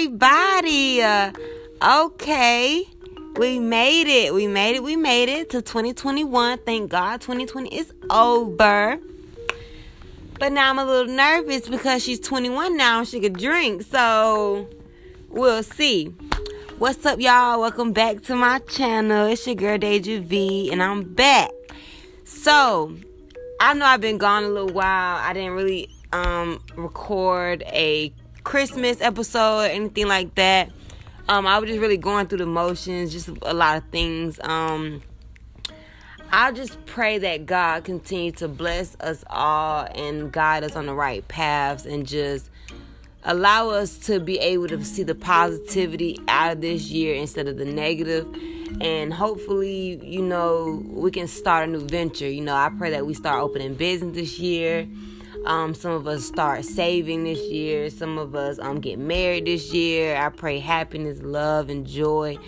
everybody. Uh, okay. We made it. We made it. We made it to 2021. Thank God 2020 is over. But now I'm a little nervous because she's 21 now and she could drink. So we'll see. What's up, y'all? Welcome back to my channel. It's your girl Deja V, and I'm back. So I know I've been gone a little while. I didn't really um, record a Christmas episode anything like that. Um, I was just really going through the motions, just a lot of things. Um, I just pray that God continue to bless us all and guide us on the right paths and just allow us to be able to see the positivity out of this year instead of the negative and hopefully you know we can start a new venture you know i pray that we start opening business this year um, some of us start saving this year. Some of us um, get married this year. I pray happiness, love, and joy.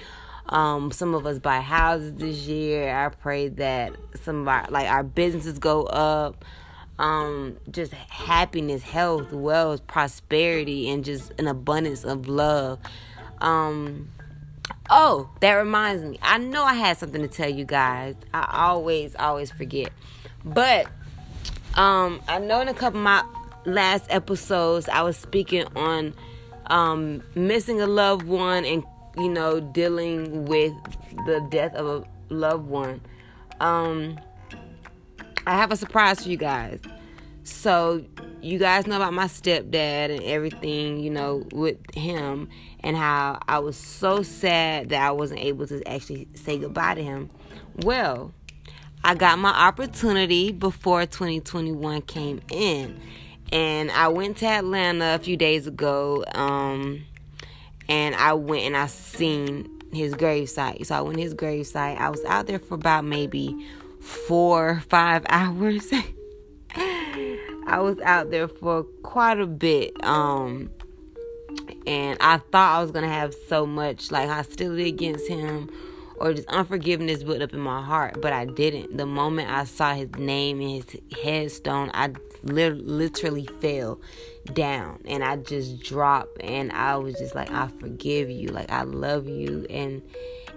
Um, some of us buy houses this year. I pray that some of our like our businesses go up. Um, just happiness, health, wealth, prosperity, and just an abundance of love. Um, oh, that reminds me. I know I had something to tell you guys. I always, always forget. But um, I know in a couple of my last episodes I was speaking on um, missing a loved one and you know dealing with the death of a loved one. Um, I have a surprise for you guys. So you guys know about my stepdad and everything, you know, with him and how I was so sad that I wasn't able to actually say goodbye to him. Well, I got my opportunity before 2021 came in. And I went to Atlanta a few days ago. Um, and I went and I seen his gravesite. So I went to his gravesite. I was out there for about maybe four, five hours. I was out there for quite a bit. Um, and I thought I was gonna have so much like hostility against him or just unforgiveness built up in my heart, but I didn't. The moment I saw his name and his headstone, I literally fell down and I just dropped and I was just like, I forgive you, like I love you, and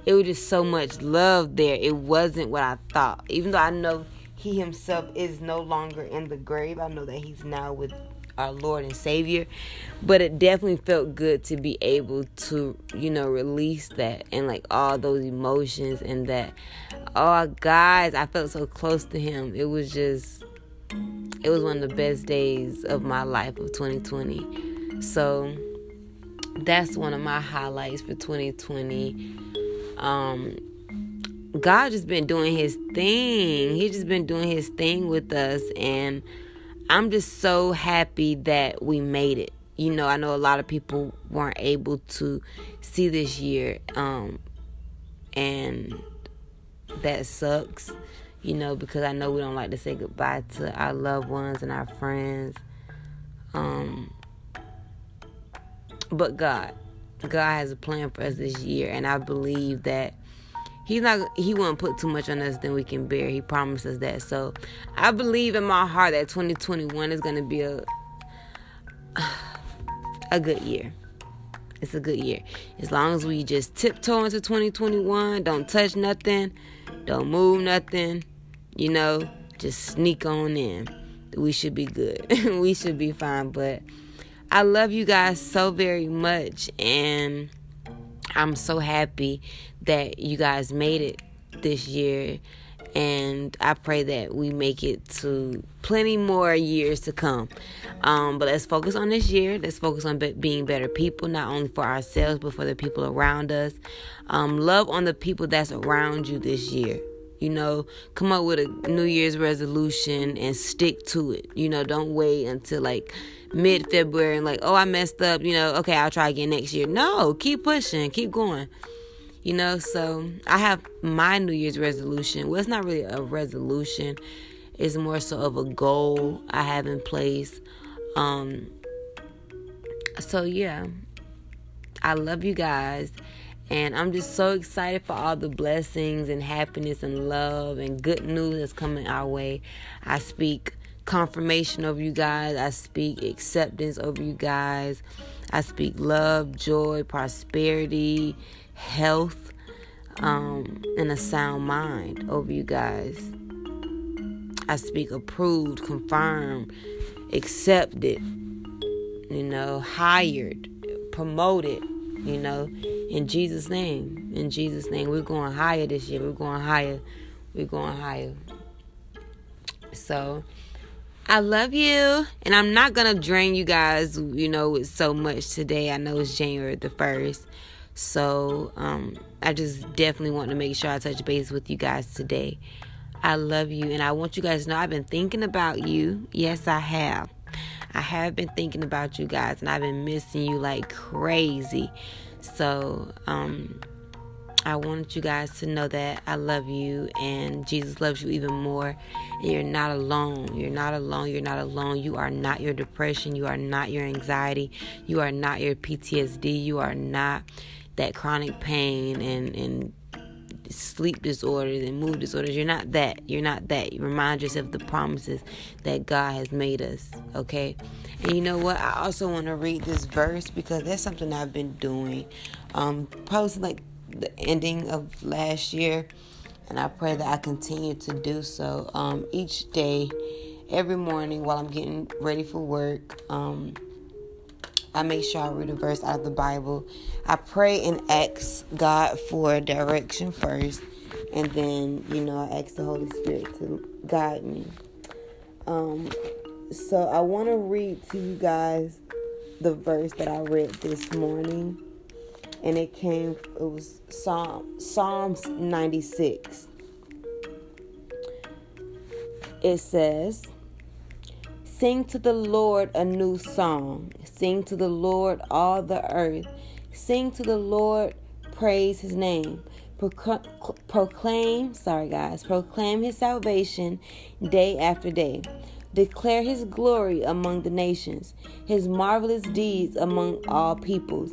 it was just so much love there. It wasn't what I thought, even though I know he himself is no longer in the grave. I know that he's now with our Lord and Savior. But it definitely felt good to be able to, you know, release that and like all those emotions and that, oh, guys, I felt so close to Him. It was just, it was one of the best days of my life of 2020. So that's one of my highlights for 2020. Um, God just been doing his thing. He just been doing his thing with us and I'm just so happy that we made it. You know, I know a lot of people weren't able to see this year, um, and that sucks, you know, because I know we don't like to say goodbye to our loved ones and our friends. Um, but God, God has a plan for us this year, and I believe that he's not he won't put too much on us than we can bear. He promises that. So i believe in my heart that 2021 is going to be a a good year. It's a good year. As long as we just tiptoe into 2021 don't touch nothing don't move nothing you know just sneak on in. We should be good. We should be fine. But i love you guys so very much and I'm so happy that you guys made it this year. And I pray that we make it to plenty more years to come. Um, but let's focus on this year. Let's focus on be- being better people, not only for ourselves, but for the people around us. Um, love on the people that's around you this year. You know, come up with a New Year's resolution and stick to it. You know, don't wait until like mid February and like, oh, I messed up. You know, okay, I'll try again next year. No, keep pushing, keep going. You know, so I have my New Year's resolution. Well, it's not really a resolution, it's more so of a goal I have in place. Um, so, yeah, I love you guys. And I'm just so excited for all the blessings and happiness and love and good news that's coming our way. I speak confirmation over you guys. I speak acceptance over you guys. I speak love, joy, prosperity, health, um, and a sound mind over you guys. I speak approved, confirmed, accepted, you know, hired, promoted, you know, in Jesus' name. In Jesus' name. We're going higher this year. We're going higher. We're going higher. So, I love you. And I'm not going to drain you guys, you know, with so much today. I know it's January the 1st. So, um, I just definitely want to make sure I touch base with you guys today. I love you. And I want you guys to know I've been thinking about you. Yes, I have. I have been thinking about you guys and I've been missing you like crazy. So, um, I want you guys to know that I love you and Jesus loves you even more. And you're not alone. You're not alone. You're not alone. You are not your depression. You are not your anxiety. You are not your PTSD. You are not that chronic pain and, and sleep disorders and mood disorders. You're not that. You're not that. You remind yourself the promises that God has made us. Okay? And you know what? I also want to read this verse because that's something I've been doing. Um, probably like the ending of last year, and I pray that I continue to do so um, each day, every morning while I'm getting ready for work. Um, I make sure I read a verse out of the Bible. I pray and ask God for direction first, and then you know I ask the Holy Spirit to guide me. Um, so I want to read to you guys the verse that I read this morning and it came it was Psalm Psalms 96. It says, Sing to the Lord a new song. Sing to the Lord all the earth. Sing to the Lord, praise his name. Proclaim, sorry guys, proclaim his salvation day after day. Declare his glory among the nations, his marvelous deeds among all peoples.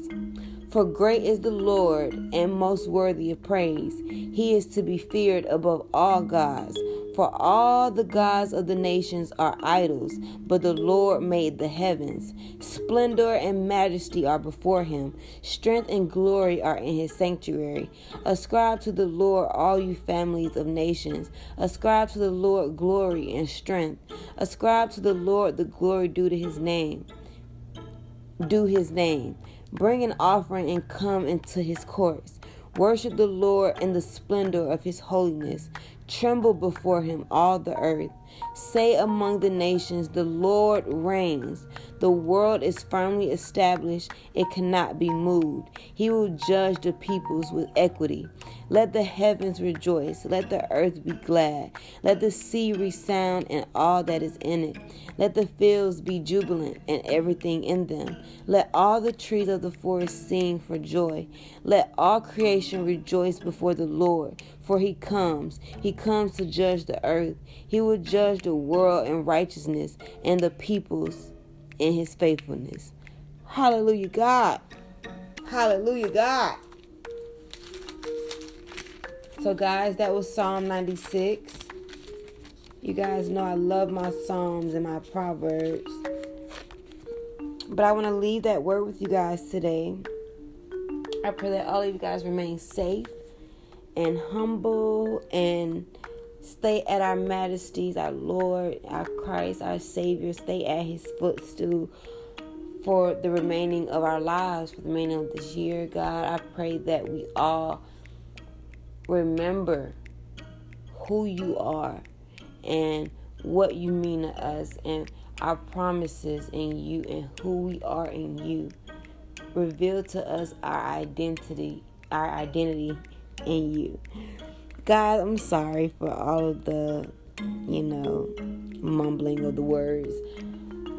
For great is the Lord and most worthy of praise. He is to be feared above all gods. For all the gods of the nations are idols, but the Lord made the heavens. Splendor and majesty are before him, strength and glory are in his sanctuary. Ascribe to the Lord, all you families of nations. Ascribe to the Lord glory and strength. Ascribe to the Lord the glory due to his name. Do his name. Bring an offering and come into his courts. Worship the Lord in the splendor of his holiness. Tremble before him, all the earth. Say among the nations, The Lord reigns. The world is firmly established, it cannot be moved. He will judge the peoples with equity. Let the heavens rejoice, let the earth be glad, let the sea resound and all that is in it. Let the fields be jubilant and everything in them. Let all the trees of the forest sing for joy. Let all creation rejoice before the Lord, for he comes. He comes to judge the earth. He will judge the world in righteousness and the peoples in his faithfulness. Hallelujah, God. Hallelujah, God. So, guys, that was Psalm 96. You guys know I love my Psalms and my Proverbs. But I want to leave that word with you guys today. I pray that all of you guys remain safe and humble and stay at our majesties, our Lord, our Christ, our Savior. Stay at his footstool for the remaining of our lives, for the remaining of this year, God. I pray that we all remember who you are and what you mean to us and our promises in you and who we are in you. Reveal to us our identity, our identity in you. God, I'm sorry for all of the, you know, mumbling of the words.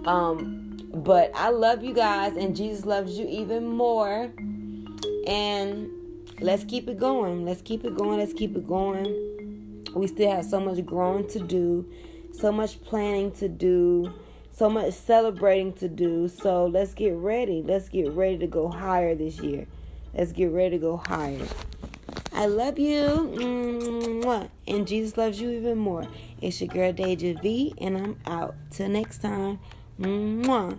Um, but I love you guys and Jesus loves you even more. And let's keep it going. Let's keep it going. Let's keep it going. We still have so much growing to do, so much planning to do, so much celebrating to do. So let's get ready. Let's get ready to go higher this year. Let's get ready to go higher. I love you. And Jesus loves you even more. It's your girl Deja V, and I'm out. Till next time. Mwah.